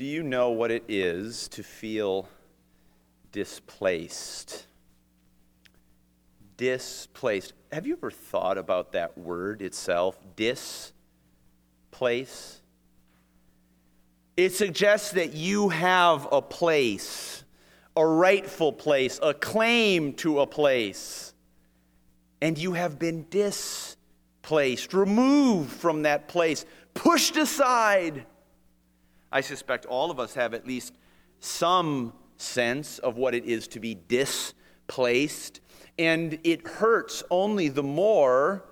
Do you know what it is to feel displaced? Displaced. Have you ever thought about that word itself? Displace? It suggests that you have a place, a rightful place, a claim to a place, and you have been displaced, removed from that place, pushed aside. I suspect all of us have at least some sense of what it is to be displaced, and it hurts only the more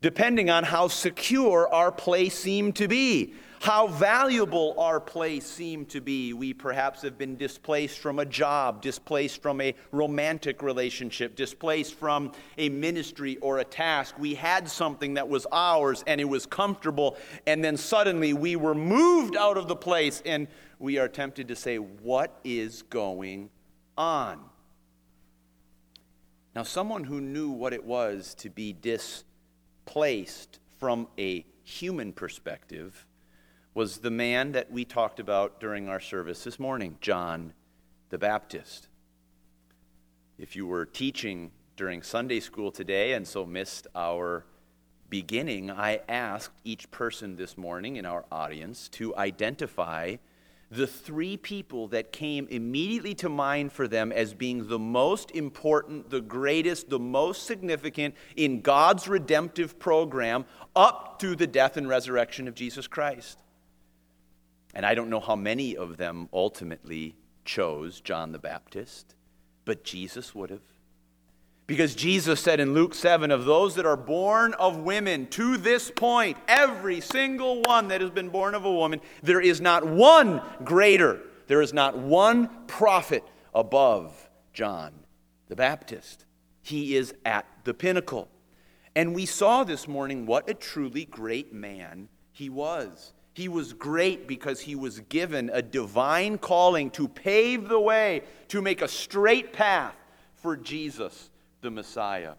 depending on how secure our place seemed to be how valuable our place seemed to be. We perhaps have been displaced from a job, displaced from a romantic relationship, displaced from a ministry or a task. We had something that was ours and it was comfortable, and then suddenly we were moved out of the place, and we are tempted to say, What is going on? Now, someone who knew what it was to be displaced from a human perspective was the man that we talked about during our service this morning, John the Baptist. If you were teaching during Sunday school today and so missed our beginning, I asked each person this morning in our audience to identify the three people that came immediately to mind for them as being the most important, the greatest, the most significant in God's redemptive program up to the death and resurrection of Jesus Christ. And I don't know how many of them ultimately chose John the Baptist, but Jesus would have. Because Jesus said in Luke 7 of those that are born of women to this point, every single one that has been born of a woman, there is not one greater, there is not one prophet above John the Baptist. He is at the pinnacle. And we saw this morning what a truly great man he was. He was great because he was given a divine calling to pave the way, to make a straight path for Jesus, the Messiah.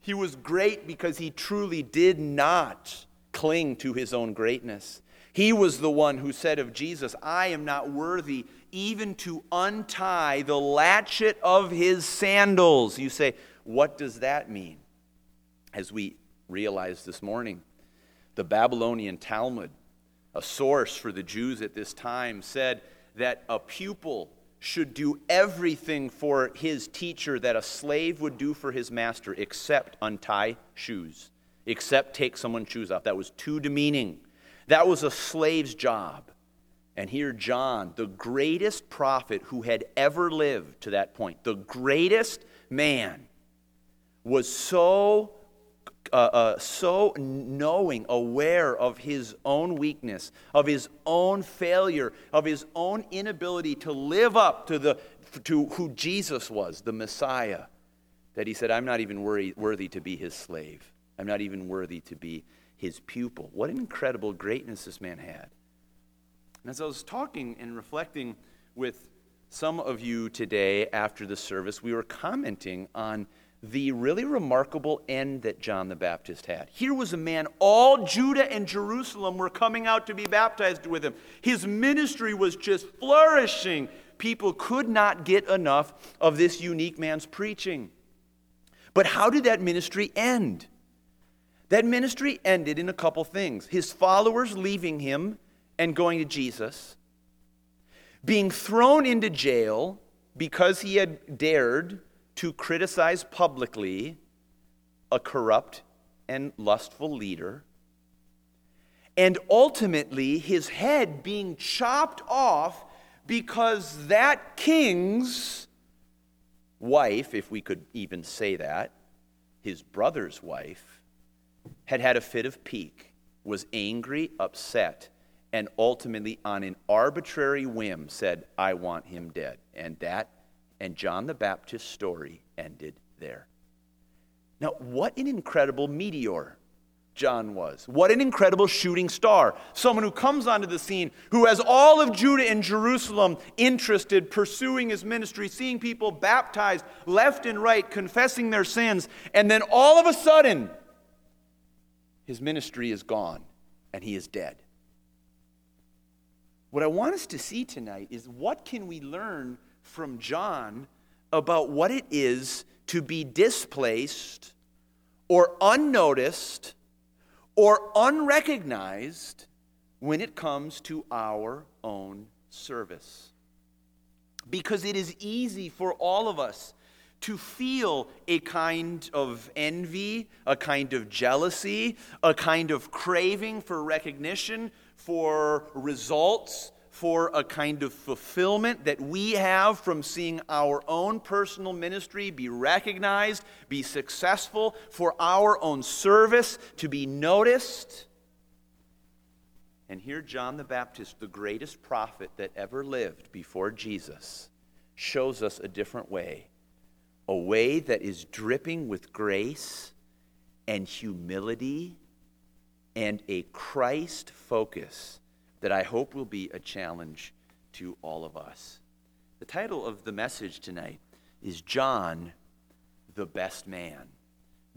He was great because he truly did not cling to his own greatness. He was the one who said of Jesus, I am not worthy even to untie the latchet of his sandals. You say, what does that mean? As we realized this morning, the Babylonian Talmud a source for the Jews at this time, said that a pupil should do everything for his teacher that a slave would do for his master except untie shoes, except take someone's shoes off. That was too demeaning. That was a slave's job. And here, John, the greatest prophet who had ever lived to that point, the greatest man, was so uh, uh, so knowing, aware of his own weakness, of his own failure, of his own inability to live up to, the, to who Jesus was, the Messiah, that he said, I'm not even worthy, worthy to be his slave. I'm not even worthy to be his pupil. What an incredible greatness this man had. And as I was talking and reflecting with some of you today after the service, we were commenting on the really remarkable end that John the Baptist had. Here was a man, all Judah and Jerusalem were coming out to be baptized with him. His ministry was just flourishing. People could not get enough of this unique man's preaching. But how did that ministry end? That ministry ended in a couple things his followers leaving him and going to Jesus, being thrown into jail because he had dared to criticize publicly a corrupt and lustful leader, and ultimately his head being chopped off because that king's wife, if we could even say that, his brother's wife, had had a fit of pique, was angry, upset, and ultimately, on an arbitrary whim, said, I want him dead. And that and John the Baptist's story ended there. Now, what an incredible meteor John was. What an incredible shooting star. Someone who comes onto the scene, who has all of Judah and Jerusalem interested, pursuing his ministry, seeing people baptized left and right, confessing their sins, and then all of a sudden, his ministry is gone and he is dead. What I want us to see tonight is what can we learn from John about what it is to be displaced or unnoticed or unrecognized when it comes to our own service. Because it is easy for all of us to feel a kind of envy, a kind of jealousy, a kind of craving for recognition, for results, for a kind of fulfillment that we have from seeing our own personal ministry be recognized, be successful, for our own service to be noticed. And here, John the Baptist, the greatest prophet that ever lived before Jesus, shows us a different way. A way that is dripping with grace and humility and a Christ focus that I hope will be a challenge to all of us. The title of the message tonight is John, the Best Man.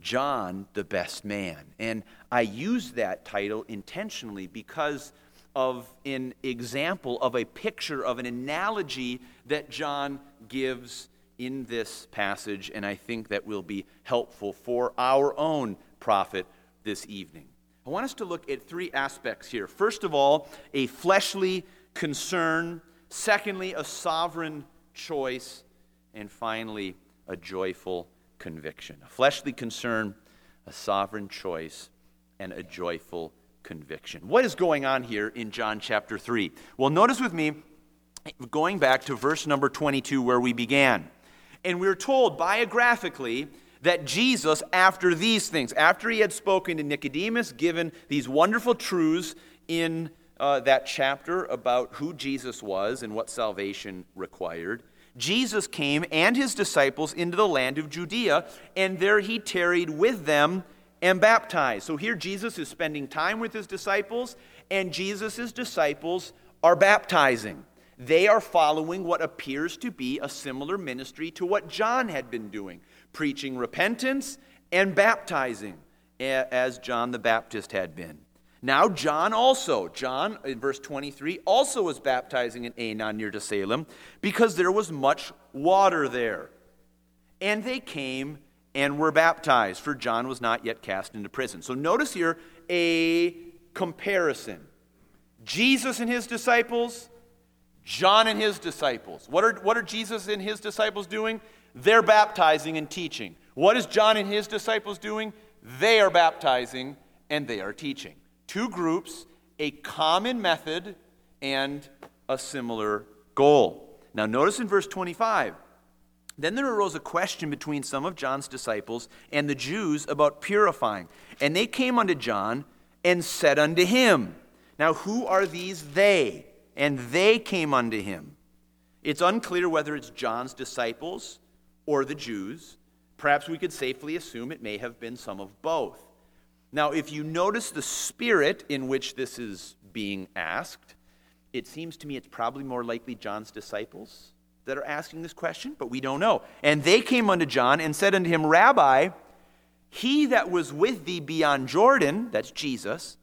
John, the Best Man. And I use that title intentionally because of an example of a picture, of an analogy that John gives in this passage, and I think that will be helpful for our own profit this evening. I want us to look at three aspects here. First of all, a fleshly concern. Secondly, a sovereign choice. And finally, a joyful conviction. A fleshly concern, a sovereign choice, and a joyful conviction. What is going on here in John chapter 3? Well, notice with me, going back to verse number 22 where we began. And we're told biographically that Jesus, after these things, after he had spoken to Nicodemus, given these wonderful truths in uh, that chapter about who Jesus was and what salvation required, Jesus came and his disciples into the land of Judea, and there he tarried with them and baptized. So here Jesus is spending time with his disciples, and Jesus' disciples are baptizing. They are following what appears to be a similar ministry to what John had been doing preaching repentance and baptizing, as John the Baptist had been. Now, John also, John in verse 23, also was baptizing in Aenon near to Salem because there was much water there. And they came and were baptized, for John was not yet cast into prison. So notice here a comparison Jesus and his disciples, John and his disciples. What are, what are Jesus and his disciples doing? They're baptizing and teaching. What is John and his disciples doing? They are baptizing and they are teaching. Two groups, a common method, and a similar goal. Now, notice in verse 25 then there arose a question between some of John's disciples and the Jews about purifying. And they came unto John and said unto him, Now, who are these they? And they came unto him. It's unclear whether it's John's disciples or the Jews. Perhaps we could safely assume it may have been some of both. Now, if you notice the spirit in which this is being asked, it seems to me it's probably more likely John's disciples that are asking this question, but we don't know. And they came unto John and said unto him, Rabbi, he that was with thee beyond Jordan, that's Jesus,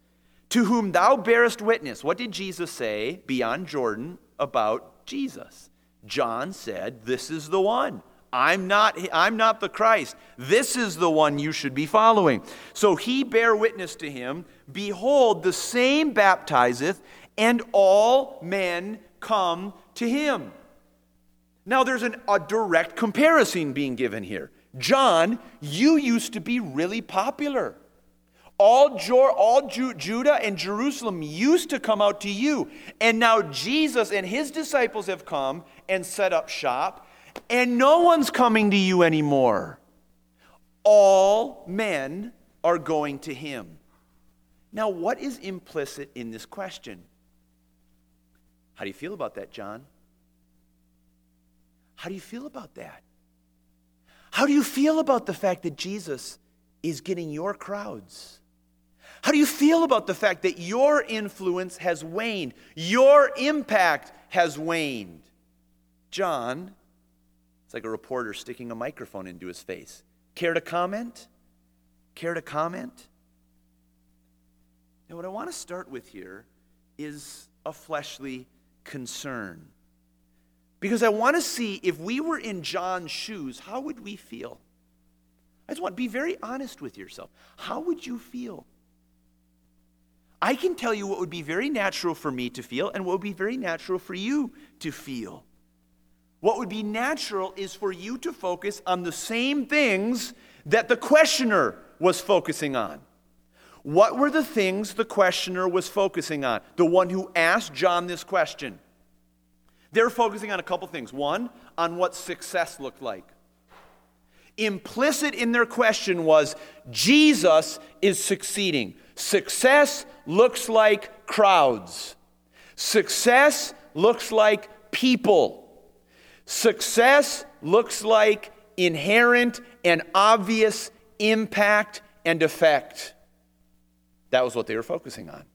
to whom thou bearest witness. What did Jesus say beyond Jordan about Jesus? John said, This is the one. I'm not, I'm not the Christ. This is the one you should be following. So he bare witness to him Behold, the same baptizeth, and all men come to him. Now there's an, a direct comparison being given here. John, you used to be really popular. All, all Ju- Judah and Jerusalem used to come out to you. And now Jesus and his disciples have come and set up shop and no one's coming to you anymore. All men are going to him. Now, what is implicit in this question? How do you feel about that, John? How do you feel about that? How do you feel about the fact that Jesus is getting your crowds? How do you feel about the fact that your influence has waned? Your impact has waned? John it's like a reporter sticking a microphone into his face. Care to comment? Care to comment? Now, what I want to start with here is a fleshly concern. Because I want to see if we were in John's shoes, how would we feel? I just want to be very honest with yourself. How would you feel? I can tell you what would be very natural for me to feel and what would be very natural for you to feel. What would be natural is for you to focus on the same things that the questioner was focusing on. What were the things the questioner was focusing on? The one who asked John this question. They're focusing on a couple things. One, on what success looked like. Implicit in their question was Jesus is succeeding. Success looks like crowds, success looks like people. Success looks like inherent and obvious impact and effect. That was what they were focusing on.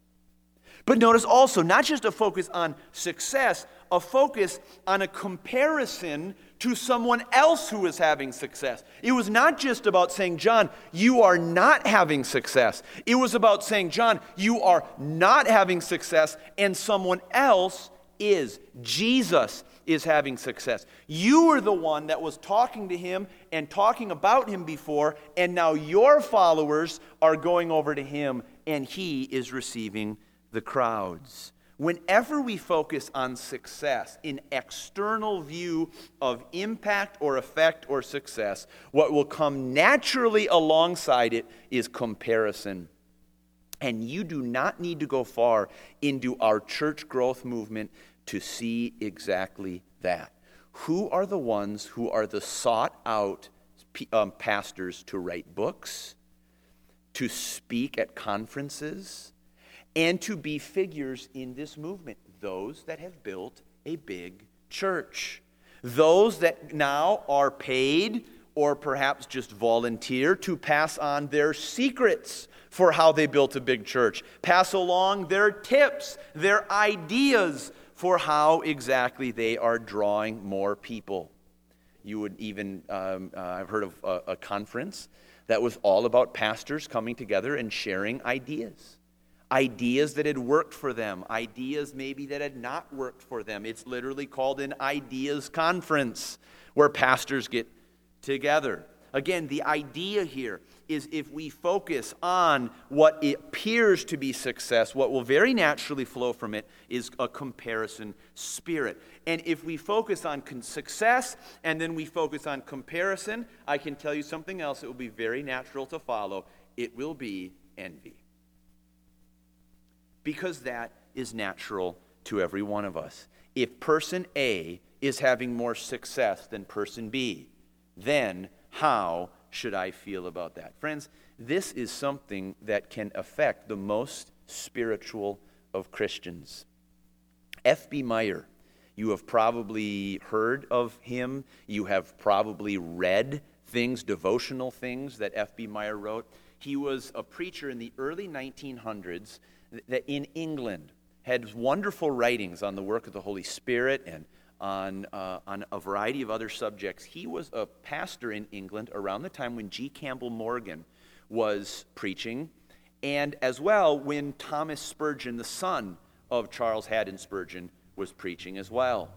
But notice also, not just a focus on success, a focus on a comparison to someone else who is having success. It was not just about saying, John, you are not having success. It was about saying, John, you are not having success, and someone else is. Jesus is having success. You were the one that was talking to him and talking about him before, and now your followers are going over to him, and he is receiving the crowds. Whenever we focus on success in external view of impact or effect or success, what will come naturally alongside it is comparison. And you do not need to go far into our church growth movement to see exactly that. Who are the ones who are the sought out um, pastors to write books, to speak at conferences? and to be figures in this movement those that have built a big church, those that now are paid or perhaps just volunteer to pass on their secrets for how they built a big church, pass along their tips, their ideas for how exactly they are drawing more people. You would even, um, uh, I've heard of a, a conference that was all about pastors coming together and sharing ideas ideas that had worked for them, ideas maybe that had not worked for them. It's literally called an ideas conference where pastors get together. Again, the idea here is if we focus on what appears to be success, what will very naturally flow from it is a comparison spirit. And if we focus on success and then we focus on comparison, I can tell you something else that will be very natural to follow. It will be envy because that is natural to every one of us. If person A is having more success than person B, then how should I feel about that? Friends, this is something that can affect the most spiritual of Christians. F.B. Meyer, you have probably heard of him, you have probably read things, devotional things that F.B. Meyer wrote. He was a preacher in the early 1900s that in England had wonderful writings on the work of the Holy Spirit and on, uh, on a variety of other subjects. He was a pastor in England around the time when G. Campbell Morgan was preaching, and as well when Thomas Spurgeon, the son of Charles Haddon Spurgeon, was preaching as well.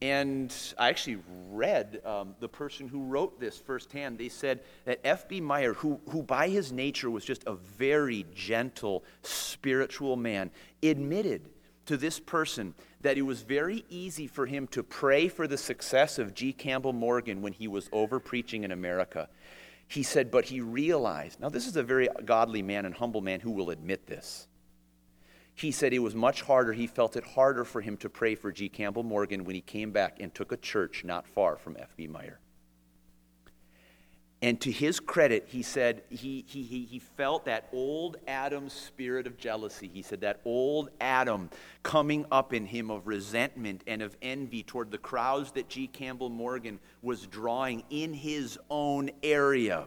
And I actually read um, the person who wrote this firsthand. They said that F.B. Meyer, who, who by his nature was just a very gentle, spiritual man, admitted to this person that it was very easy for him to pray for the success of G. Campbell Morgan when he was over preaching in America. He said, but he realized, now this is a very godly man and humble man who will admit this he said it was much harder. He felt it harder for him to pray for G. Campbell Morgan when he came back and took a church not far from F.B. Meyer. And to his credit, he said he, he, he felt that old Adam spirit of jealousy. He said that old Adam coming up in him of resentment and of envy toward the crowds that G. Campbell Morgan was drawing in his own area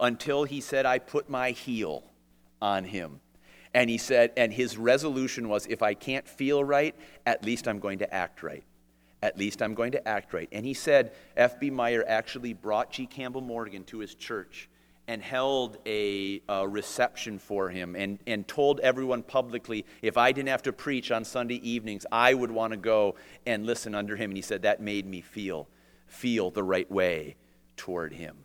until he said, I put my heel on him and he said, and his resolution was if I can't feel right, at least I'm going to act right. At least I'm going to act right. And he said, F.B. Meyer actually brought G. Campbell Morgan to his church and held a, a, reception for him and, and told everyone publicly if I didn't have to preach on Sunday evenings, I would want to go and listen under him. And he said that made me feel, feel the right way toward him.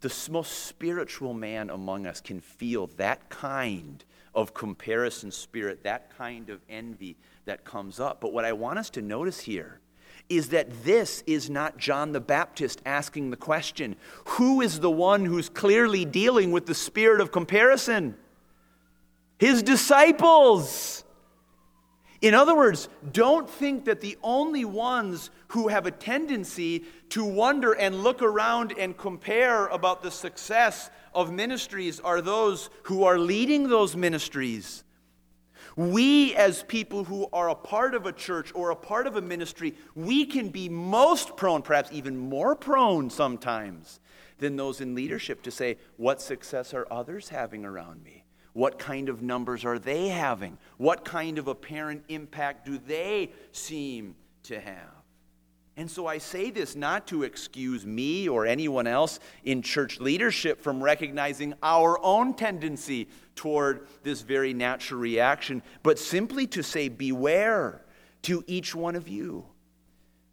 The most spiritual man among us can feel that kind of comparison spirit, that kind of envy that comes up. But what I want us to notice here is that this is not John the Baptist asking the question who is the one who's clearly dealing with the spirit of comparison? His disciples. In other words, don't think that the only ones who have a tendency to wonder and look around and compare about the success of ministries are those who are leading those ministries. We, as people who are a part of a church or a part of a ministry, we can be most prone, perhaps even more prone sometimes, than those in leadership to say, What success are others having around me? What kind of numbers are they having? What kind of apparent impact do they seem to have? And so I say this not to excuse me or anyone else in church leadership from recognizing our own tendency toward this very natural reaction, but simply to say, beware to each one of you.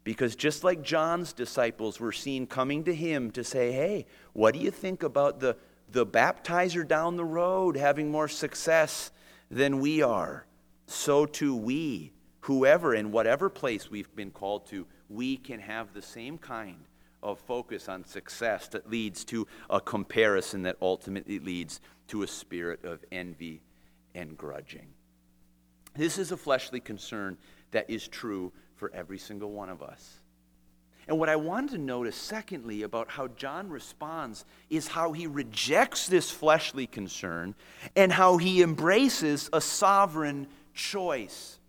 Because just like John's disciples were seen coming to him to say, hey, what do you think about the, the baptizer down the road having more success than we are? So too we, whoever in whatever place we've been called to, we can have the same kind of focus on success that leads to a comparison that ultimately leads to a spirit of envy and grudging. This is a fleshly concern that is true for every single one of us. And what I wanted to notice, secondly, about how John responds is how he rejects this fleshly concern and how he embraces a sovereign choice.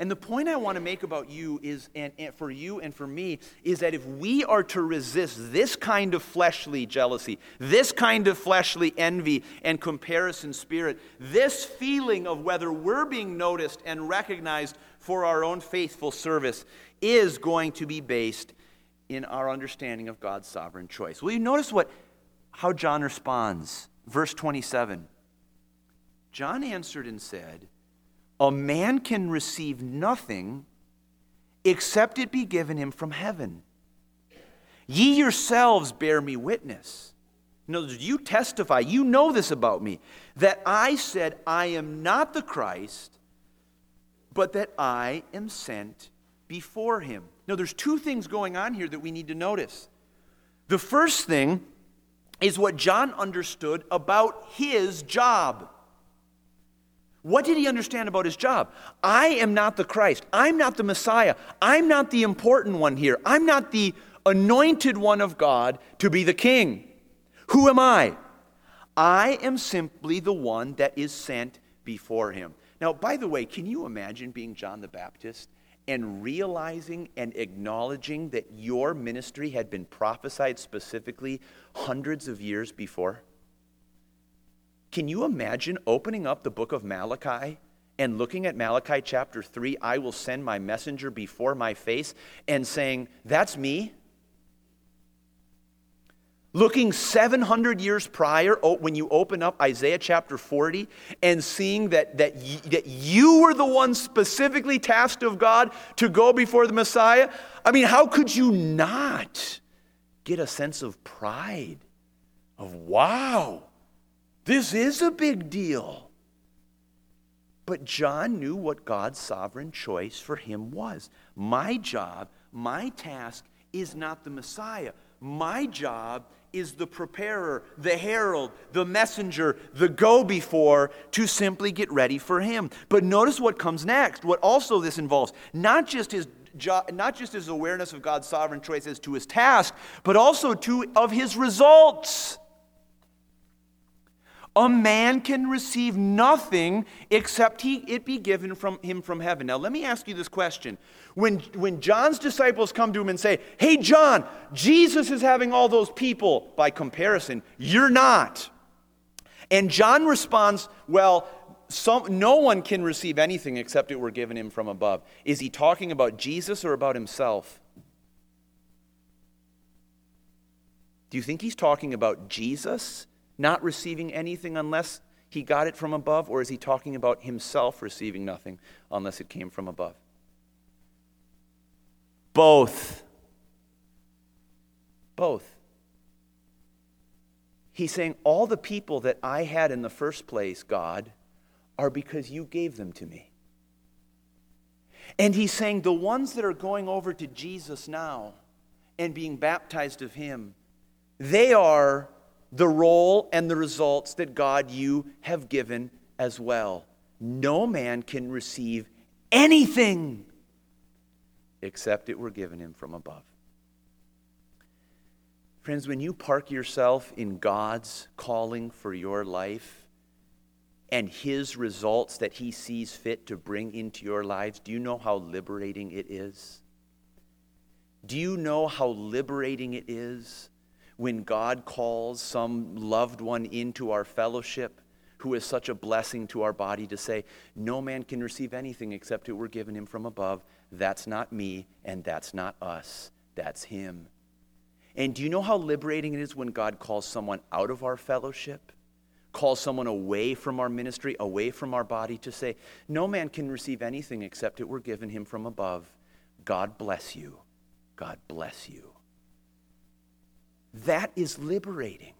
And the point I want to make about you is, and, and, for you and for me, is that if we are to resist this kind of fleshly jealousy, this kind of fleshly envy and comparison spirit, this feeling of whether we're being noticed and recognized for our own faithful service is going to be based in our understanding of God's sovereign choice. Will you notice what, how John responds? Verse 27. John answered and said, a man can receive nothing except it be given him from heaven. Ye yourselves bear me witness. In other words, you testify, you know this about me, that I said, I am not the Christ, but that I am sent before him. Now, there's two things going on here that we need to notice. The first thing is what John understood about his job. What did he understand about his job? I am not the Christ. I'm not the Messiah. I'm not the important one here. I'm not the anointed one of God to be the king. Who am I? I am simply the one that is sent before him. Now, by the way, can you imagine being John the Baptist and realizing and acknowledging that your ministry had been prophesied specifically hundreds of years before? Can you imagine opening up the book of Malachi and looking at Malachi chapter 3, I will send my messenger before my face, and saying, That's me? Looking 700 years prior, oh, when you open up Isaiah chapter 40 and seeing that, that, y- that you were the one specifically tasked of God to go before the Messiah, I mean, how could you not get a sense of pride? Of wow, this is a big deal. But John knew what God's sovereign choice for him was. My job, my task is not the Messiah. My job is the preparer, the herald, the messenger, the go before to simply get ready for him. But notice what comes next. What also this involves not just his not just his awareness of God's sovereign choice as to his task, but also to of his results. A man can receive nothing except he, it be given from him from heaven. Now, let me ask you this question. When, when John's disciples come to him and say, Hey, John, Jesus is having all those people, by comparison, you're not. And John responds, Well, some, no one can receive anything except it were given him from above. Is he talking about Jesus or about himself? Do you think he's talking about Jesus not receiving anything unless he got it from above, or is he talking about himself receiving nothing unless it came from above? Both. Both. He's saying, All the people that I had in the first place, God, are because you gave them to me. And he's saying, The ones that are going over to Jesus now and being baptized of him, they are the role and the results that God you have given as well. No man can receive anything except it were given him from above. Friends, when you park yourself in God's calling for your life and His results that He sees fit to bring into your lives, do you know how liberating it is? Do you know how liberating it is when God calls some loved one into our fellowship who is such a blessing to our body to say, No man can receive anything except it were given him from above? That's not me, and that's not us. That's Him. And do you know how liberating it is when God calls someone out of our fellowship? Calls someone away from our ministry, away from our body to say, No man can receive anything except it were given him from above. God bless you. God bless you. That is liberating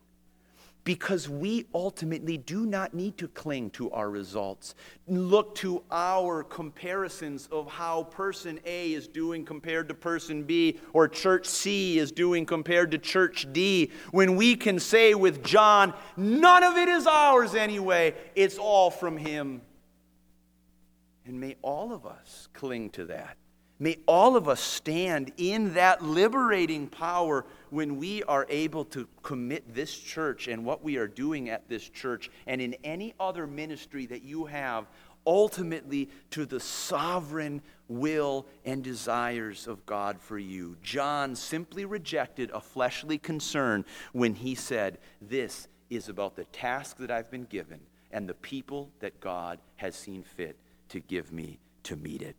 because we ultimately do not need to cling to our results. Look to our comparisons of how person A is doing compared to person B, or church C is doing compared to church D, when we can say with John, none of it is ours anyway, it's all from him. And may all of us cling to that. May all of us stand in that liberating power when we are able to commit this church and what we are doing at this church and in any other ministry that you have ultimately to the sovereign will and desires of God for you. John simply rejected a fleshly concern when he said, This is about the task that I've been given and the people that God has seen fit to give me to meet it.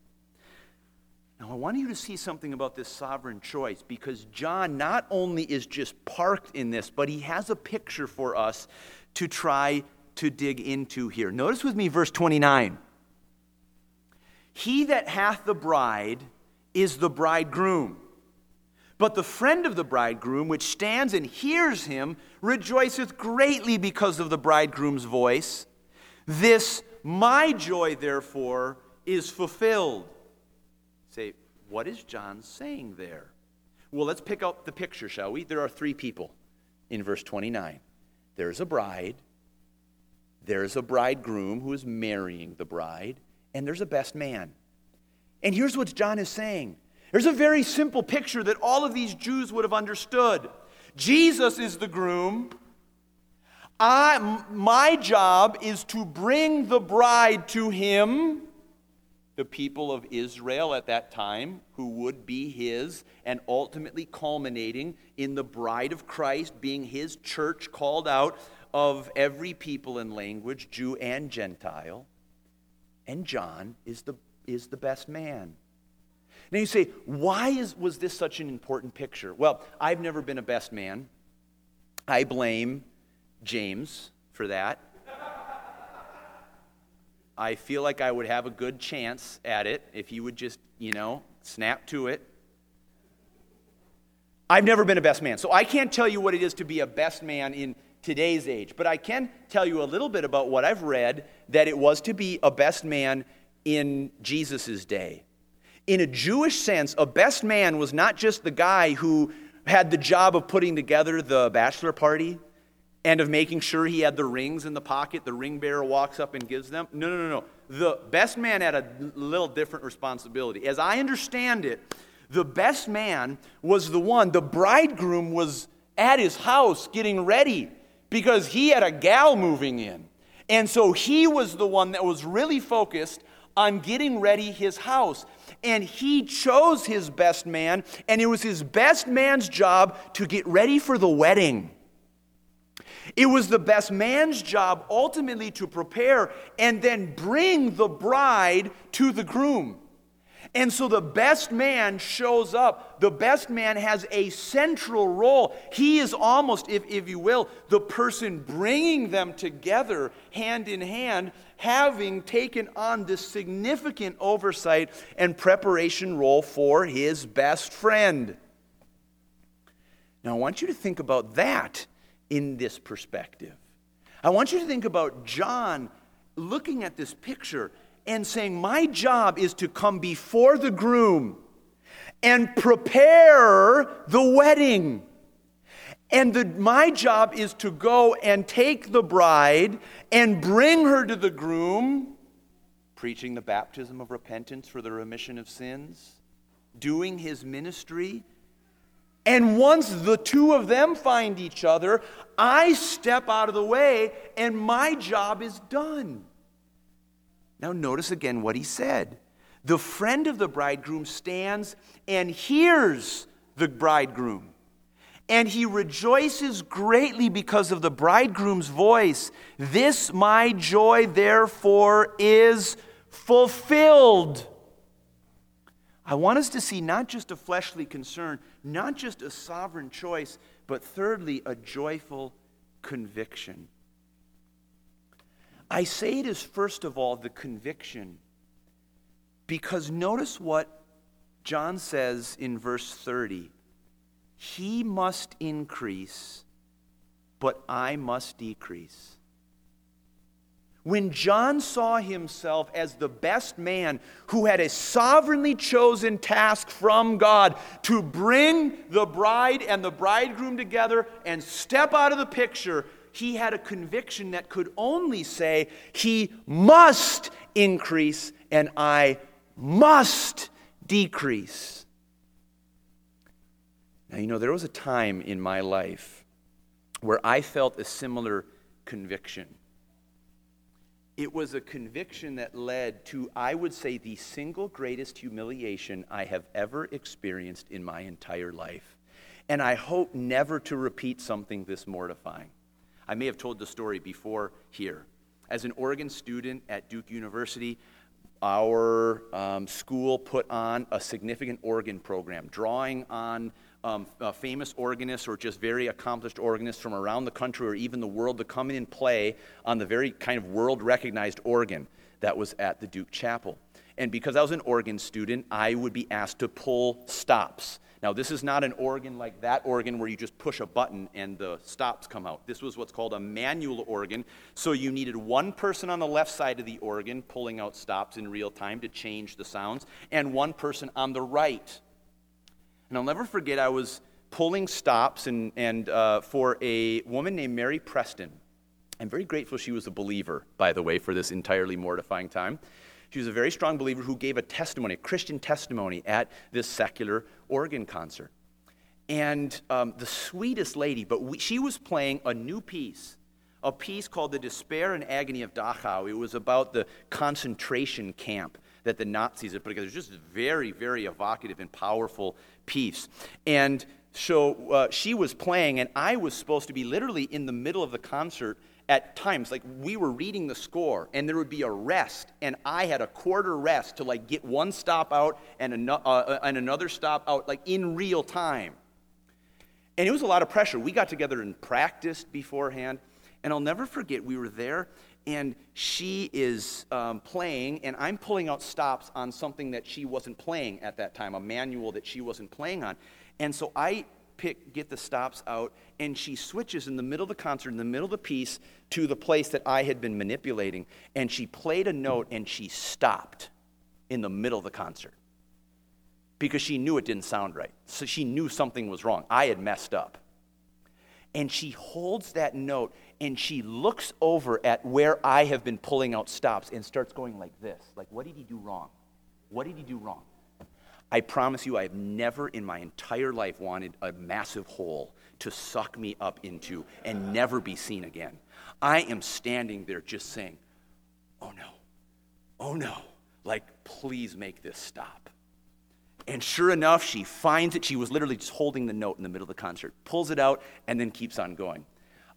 Now, I want you to see something about this sovereign choice because John not only is just parked in this, but he has a picture for us to try to dig into here. Notice with me verse 29. He that hath the bride is the bridegroom. But the friend of the bridegroom, which stands and hears him, rejoiceth greatly because of the bridegroom's voice. This my joy, therefore, is fulfilled. Say, what is John saying there? Well, let's pick up the picture, shall we? There are three people in verse 29. There's a bride, there's a bridegroom who is marrying the bride, and there's a best man. And here's what John is saying there's a very simple picture that all of these Jews would have understood. Jesus is the groom. I, my job is to bring the bride to him the people of Israel at that time, who would be his, and ultimately culminating in the bride of Christ being his church called out of every people and language, Jew and Gentile. And John is the, is the best man. Now you say, why is, was this such an important picture? Well, I've never been a best man. I blame James for that. I feel like I would have a good chance at it if you would just, you know, snap to it. I've never been a best man, so I can't tell you what it is to be a best man in today's age, but I can tell you a little bit about what I've read that it was to be a best man in Jesus' day. In a Jewish sense, a best man was not just the guy who had the job of putting together the bachelor party and of making sure he had the rings in the pocket the ring bearer walks up and gives them. No, no, no, no. The best man had a little different responsibility. As I understand it, the best man was the one, the bridegroom was at his house getting ready because he had a gal moving in. And so he was the one that was really focused on getting ready his house. And he chose his best man, and it was his best man's job to get ready for the wedding. It was the best man's job ultimately to prepare and then bring the bride to the groom. And so the best man shows up. The best man has a central role. He is almost, if, if you will, the person bringing them together hand in hand, having taken on this significant oversight and preparation role for his best friend. Now, I want you to think about that in this perspective. I want you to think about John looking at this picture and saying, My job is to come before the groom and prepare the wedding. And the, my job is to go and take the bride and bring her to the groom, preaching the baptism of repentance for the remission of sins, doing his ministry. And once the two of them find each other, I step out of the way and my job is done. Now, notice again what he said. The friend of the bridegroom stands and hears the bridegroom. And he rejoices greatly because of the bridegroom's voice. This my joy, therefore, is fulfilled. I want us to see not just a fleshly concern, not just a sovereign choice, but thirdly, a joyful conviction. I say it is, first of all, the conviction. Because notice what John says in verse 30 He must increase, but I must decrease. When John saw himself as the best man who had a sovereignly chosen task from God to bring the bride and the bridegroom together and step out of the picture, he had a conviction that could only say, He must increase and I must decrease. Now, you know, there was a time in my life where I felt a similar conviction. It was a conviction that led to, I would say, the single greatest humiliation I have ever experienced in my entire life. And I hope never to repeat something this mortifying. I may have told the story before here. As an organ student at Duke University, our um, school put on a significant organ program, drawing on um, uh, famous organists or just very accomplished organists from around the country or even the world to come in and play on the very kind of world recognized organ that was at the Duke Chapel. And because I was an organ student, I would be asked to pull stops. Now, this is not an organ like that organ where you just push a button and the stops come out. This was what's called a manual organ. So you needed one person on the left side of the organ pulling out stops in real time to change the sounds, and one person on the right. And I'll never forget, I was pulling stops and, and uh, for a woman named Mary Preston. I'm very grateful she was a believer, by the way, for this entirely mortifying time. She was a very strong believer who gave a testimony, a Christian testimony, at this secular organ concert. And um, the sweetest lady, but we, she was playing a new piece, a piece called The Despair and Agony of Dachau. It was about the concentration camp that the Nazis had put together. It was just a very, very evocative and powerful piece. And so uh, she was playing, and I was supposed to be literally in the middle of the concert at times like we were reading the score and there would be a rest and i had a quarter rest to like get one stop out and, an- uh, uh, and another stop out like in real time and it was a lot of pressure we got together and practiced beforehand and i'll never forget we were there and she is um, playing and i'm pulling out stops on something that she wasn't playing at that time a manual that she wasn't playing on and so i pick, get the stops out, and she switches in the middle of the concert, in the middle of the piece, to the place that I had been manipulating. And she played a note and she stopped in the middle of the concert because she knew it didn't sound right. So she knew something was wrong. I had messed up. And she holds that note and she looks over at where I have been pulling out stops and starts going like this like, what did he do wrong? What did he do wrong? I promise you, I have never in my entire life wanted a massive hole to suck me up into and never be seen again. I am standing there just saying, oh no, oh no, like, please make this stop. And sure enough, she finds it. She was literally just holding the note in the middle of the concert, pulls it out, and then keeps on going.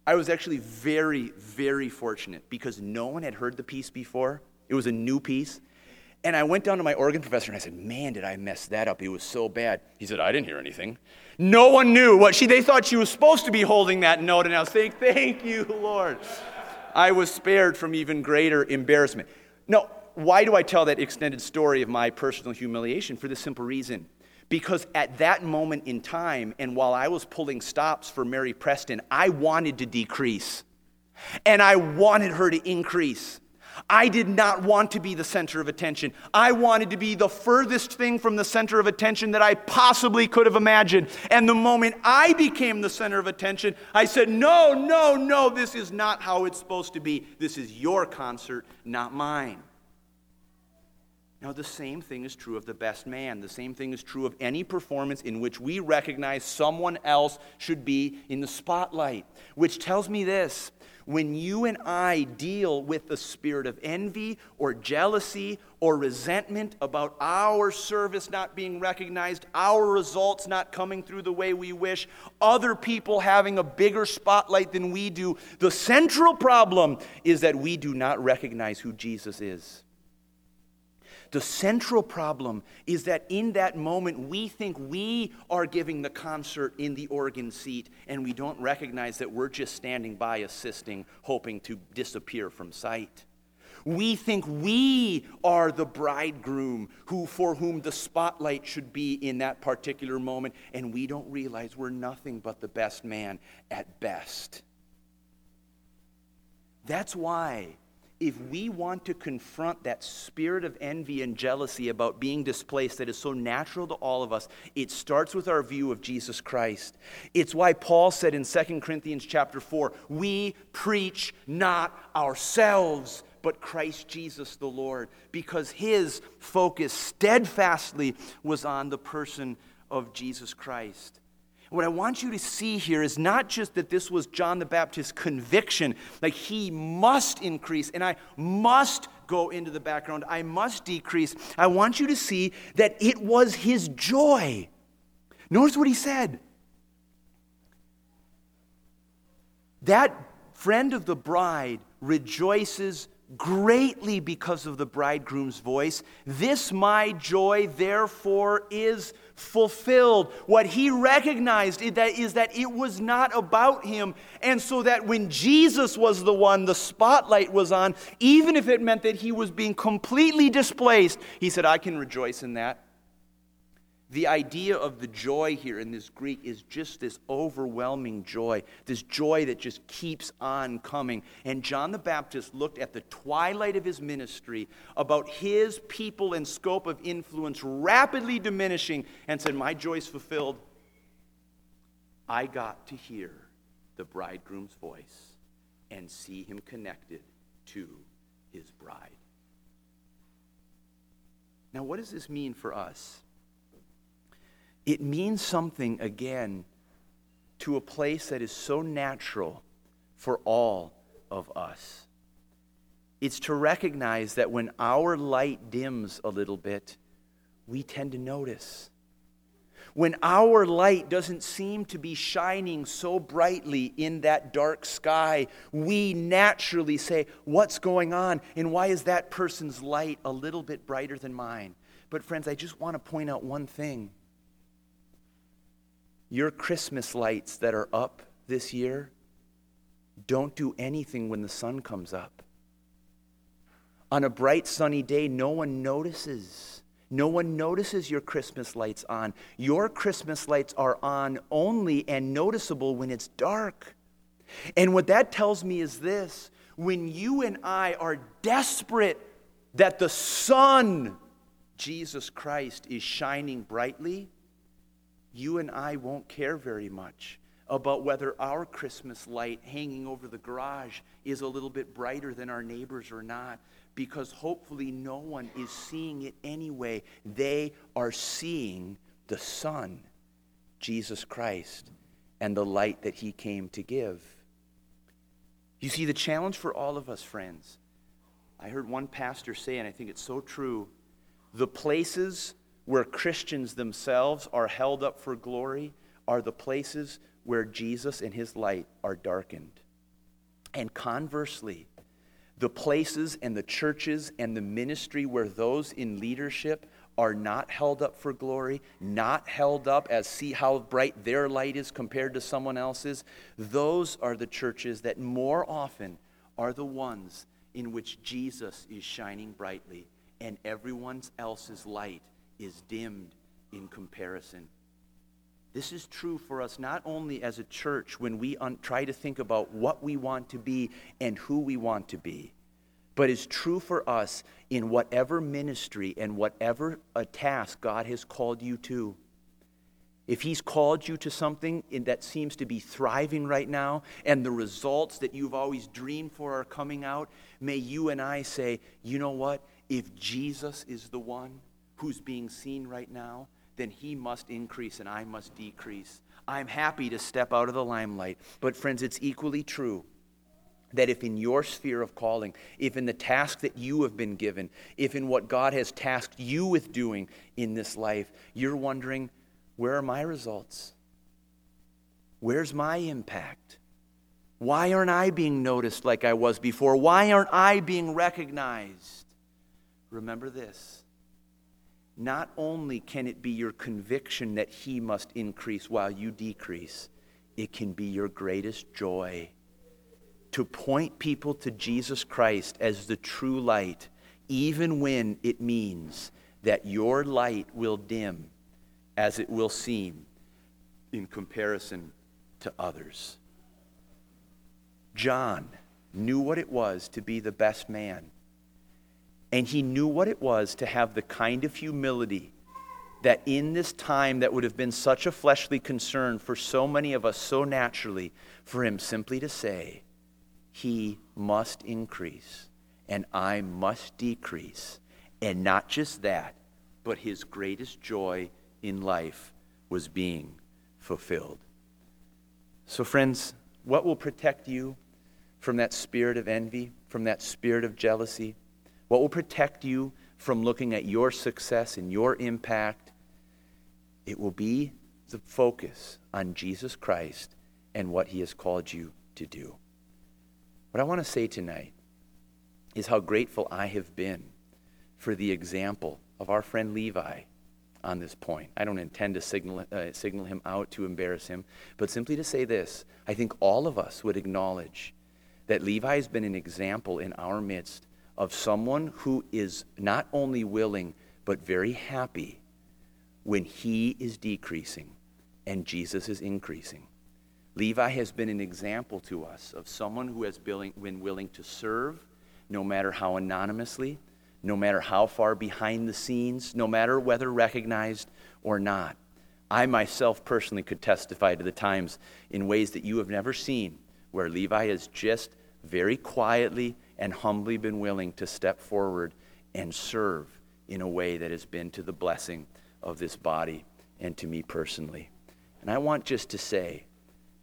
I was actually very, very fortunate because no one had heard the piece before. It was a new piece. And I went down to my organ professor and I said, Man, did I mess that up? It was so bad. He said, I didn't hear anything. No one knew what she, they thought she was supposed to be holding that note. And I was saying, Thank you, Lord. I was spared from even greater embarrassment. No, why do I tell that extended story of my personal humiliation? For the simple reason. Because at that moment in time, and while I was pulling stops for Mary Preston, I wanted to decrease. And I wanted her to increase. I did not want to be the center of attention. I wanted to be the furthest thing from the center of attention that I possibly could have imagined. And the moment I became the center of attention, I said, No, no, no, this is not how it's supposed to be. This is your concert, not mine. Now, the same thing is true of the best man. The same thing is true of any performance in which we recognize someone else should be in the spotlight, which tells me this when you and I deal with the spirit of envy or jealousy or resentment about our service not being recognized, our results not coming through the way we wish, other people having a bigger spotlight than we do, the central problem is that we do not recognize who Jesus is. The central problem is that in that moment, we think we are giving the concert in the organ seat, and we don't recognize that we're just standing by assisting, hoping to disappear from sight. We think we are the bridegroom who, for whom the spotlight should be in that particular moment, and we don't realize we're nothing but the best man at best. That's why if we want to confront that spirit of envy and jealousy about being displaced that is so natural to all of us, it starts with our view of Jesus Christ. It's why Paul said in 2 Corinthians chapter 4, we preach not ourselves, but Christ Jesus the Lord, because his focus steadfastly was on the person of Jesus Christ. What I want you to see here is not just that this was John the Baptist's conviction, like he must increase and I must go into the background, I must decrease. I want you to see that it was his joy. Notice what he said. That friend of the bride rejoices greatly because of the bridegroom's voice. This my joy, therefore, is fulfilled. What he recognized is that, it was not about him. And so that when Jesus was the one the spotlight was on, even if it meant that he was being completely displaced, he said, I can rejoice in that. The idea of the joy here in this Greek is just this overwhelming joy, this joy that just keeps on coming. And John the Baptist looked at the twilight of his ministry about his people and scope of influence rapidly diminishing and said, My joy is fulfilled. I got to hear the bridegroom's voice and see him connected to his bride. Now, what does this mean for us? It means something again to a place that is so natural for all of us. It's to recognize that when our light dims a little bit, we tend to notice. When our light doesn't seem to be shining so brightly in that dark sky, we naturally say, What's going on? And why is that person's light a little bit brighter than mine? But, friends, I just want to point out one thing your Christmas lights that are up this year don't do anything when the sun comes up. On a bright sunny day, no one notices. No one notices your Christmas lights on. Your Christmas lights are on only and noticeable when it's dark. And what that tells me is this when you and I are desperate that the sun, Jesus Christ, is shining brightly, you and I won't care very much about whether our Christmas light hanging over the garage is a little bit brighter than our neighbors or not, because hopefully no one is seeing it anyway. They are seeing the Son, Jesus Christ, and the light that He came to give. You see, the challenge for all of us, friends, I heard one pastor say, and I think it's so true the places where Christians themselves are held up for glory are the places where Jesus and his light are darkened. And conversely, the places and the churches and the ministry where those in leadership are not held up for glory, not held up as see how bright their light is compared to someone else's, those are the churches that more often are the ones in which Jesus is shining brightly and everyone else's light is dimmed in comparison. This is true for us not only as a church when we un- try to think about what we want to be and who we want to be, but is true for us in whatever ministry and whatever a task God has called you to. If He's called you to something that seems to be thriving right now and the results that you've always dreamed for are coming out, may you and I say, you know what? If Jesus is the one who's being seen right now, then He must increase and I must decrease. I'm happy to step out of the limelight. But, friends, it's equally true that if in your sphere of calling, if in the task that you have been given, if in what God has tasked you with doing in this life, you're wondering, where are my results? Where's my impact? Why aren't I being noticed like I was before? Why aren't I being recognized? Remember this. Not only can it be your conviction that He must increase while you decrease, it can be your greatest joy to point people to Jesus Christ as the true light, even when it means that your light will dim as it will seem in comparison to others. John knew what it was to be the best man, and he knew what it was to have the kind of humility that in this time that would have been such a fleshly concern for so many of us so naturally, for him simply to say, he must increase and I must decrease. And not just that, but his greatest joy in life was being fulfilled. So, friends, what will protect you from that spirit of envy, from that spirit of jealousy? What will protect you from looking at your success and your impact? It will be the focus on Jesus Christ and what he has called you to do. What I want to say tonight is how grateful I have been for the example of our friend Levi on this point. I don't intend to signal, uh, signal him out to embarrass him, but simply to say this I think all of us would acknowledge that Levi has been an example in our midst of someone who is not only willing, but very happy when he is decreasing and Jesus is increasing. Levi has been an example to us of someone who has been willing to serve, no matter how anonymously, no matter how far behind the scenes, no matter whether recognized or not. I myself personally could testify to the times in ways that you have never seen where Levi has just very quietly and humbly been willing to step forward and serve in a way that has been to the blessing of this body and to me personally. And I want just to say,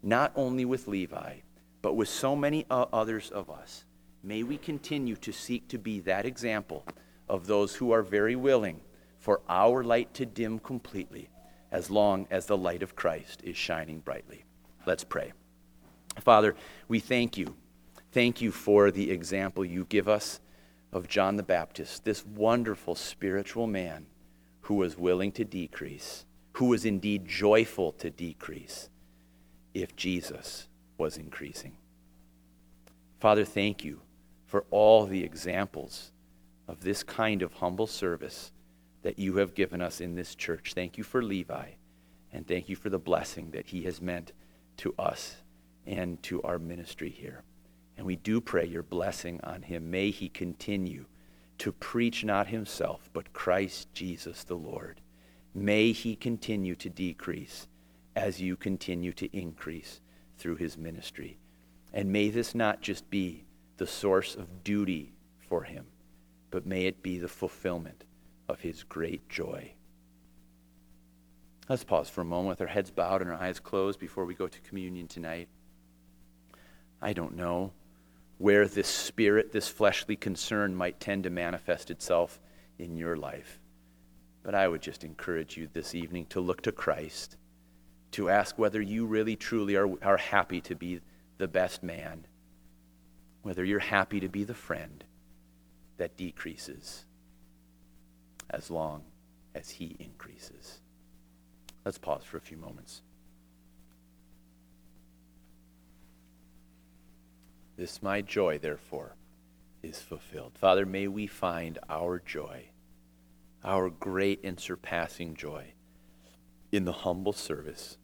not only with Levi, but with so many others of us. May we continue to seek to be that example of those who are very willing for our light to dim completely as long as the light of Christ is shining brightly. Let's pray. Father, we thank you. Thank you for the example you give us of John the Baptist, this wonderful spiritual man who was willing to decrease, who was indeed joyful to decrease if Jesus was increasing. Father, thank you for all the examples of this kind of humble service that you have given us in this church. Thank you for Levi, and thank you for the blessing that he has meant to us and to our ministry here. And we do pray your blessing on him. May he continue to preach not himself, but Christ Jesus the Lord. May he continue to decrease as you continue to increase through his ministry. And may this not just be the source of duty for him, but may it be the fulfillment of his great joy. Let's pause for a moment with our heads bowed and our eyes closed before we go to communion tonight. I don't know where this spirit, this fleshly concern might tend to manifest itself in your life. But I would just encourage you this evening to look to Christ to ask whether you really truly are, are happy to be the best man. whether you're happy to be the friend that decreases as long as he increases. Let's pause for a few moments. This my joy, therefore, is fulfilled. Father, may we find our joy, our great and surpassing joy, in the humble service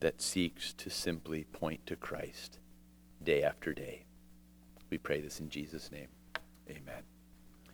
that seeks to simply point to Christ day after day. We pray this in Jesus' name. Amen.